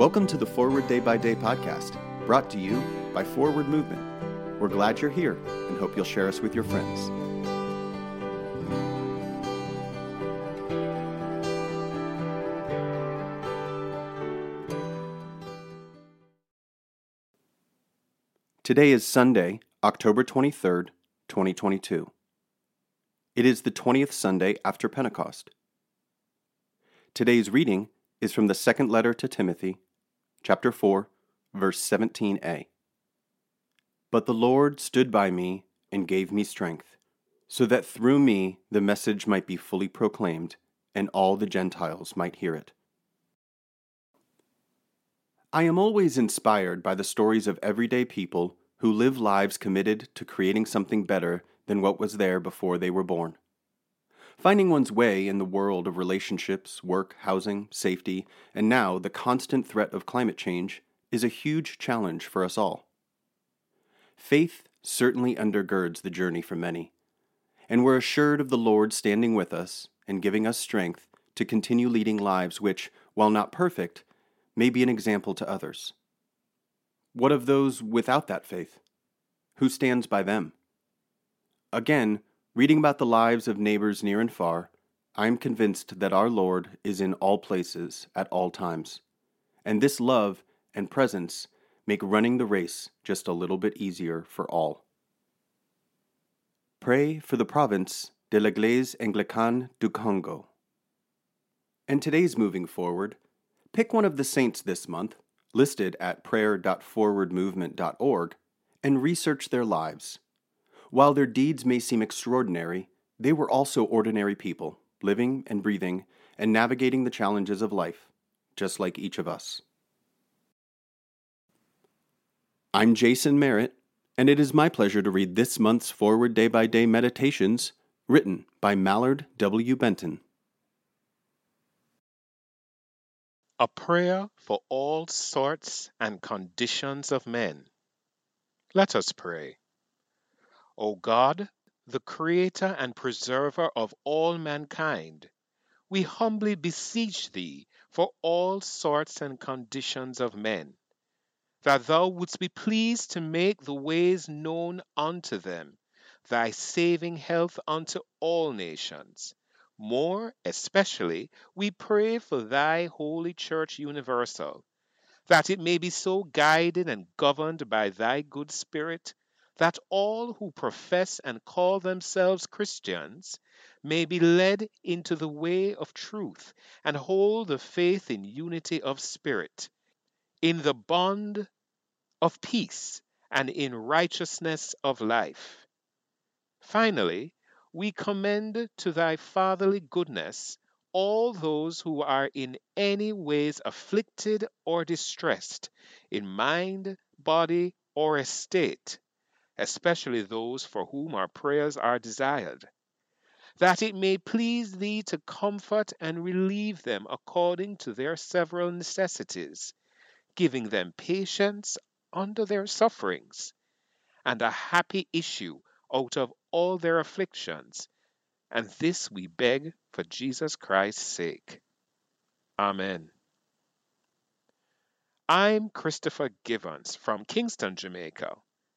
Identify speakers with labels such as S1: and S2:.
S1: Welcome to the Forward Day by Day podcast, brought to you by Forward Movement. We're glad you're here and hope you'll share us with your friends. Today is Sunday, October 23rd, 2022. It is the 20th Sunday after Pentecost. Today's reading is from the second letter to Timothy, chapter 4, verse 17a. But the Lord stood by me and gave me strength, so that through me the message might be fully proclaimed, and all the Gentiles might hear it. I am always inspired by the stories of everyday people who live lives committed to creating something better than what was there before they were born. Finding one's way in the world of relationships, work, housing, safety, and now the constant threat of climate change is a huge challenge for us all. Faith certainly undergirds the journey for many, and we're assured of the Lord standing with us and giving us strength to continue leading lives which, while not perfect, may be an example to others. What of those without that faith? Who stands by them? Again, Reading about the lives of neighbors near and far, I am convinced that our Lord is in all places at all times, and this love and presence make running the race just a little bit easier for all. Pray for the province de l'Église anglicane du Congo. And today's moving forward, pick one of the saints this month, listed at prayer.forwardmovement.org, and research their lives while their deeds may seem extraordinary, they were also ordinary people, living and breathing and navigating the challenges of life, just like each of us. I'm Jason Merritt, and it is my pleasure to read this month's Forward Day by Day Meditations, written by Mallard W. Benton.
S2: A prayer for all sorts and conditions of men. Let us pray. O God, the Creator and Preserver of all mankind, we humbly beseech Thee for all sorts and conditions of men, that Thou wouldst be pleased to make the ways known unto them, Thy saving health unto all nations. More especially, we pray for Thy Holy Church Universal, that it may be so guided and governed by Thy good Spirit that all who profess and call themselves Christians may be led into the way of truth and hold the faith in unity of spirit, in the bond of peace, and in righteousness of life. Finally, we commend to thy fatherly goodness all those who are in any ways afflicted or distressed in mind, body, or estate especially those for whom our prayers are desired, that it may please thee to comfort and relieve them according to their several necessities, giving them patience under their sufferings, and a happy issue out of all their afflictions. And this we beg for Jesus Christ's sake. Amen. I'm Christopher Givens from Kingston, Jamaica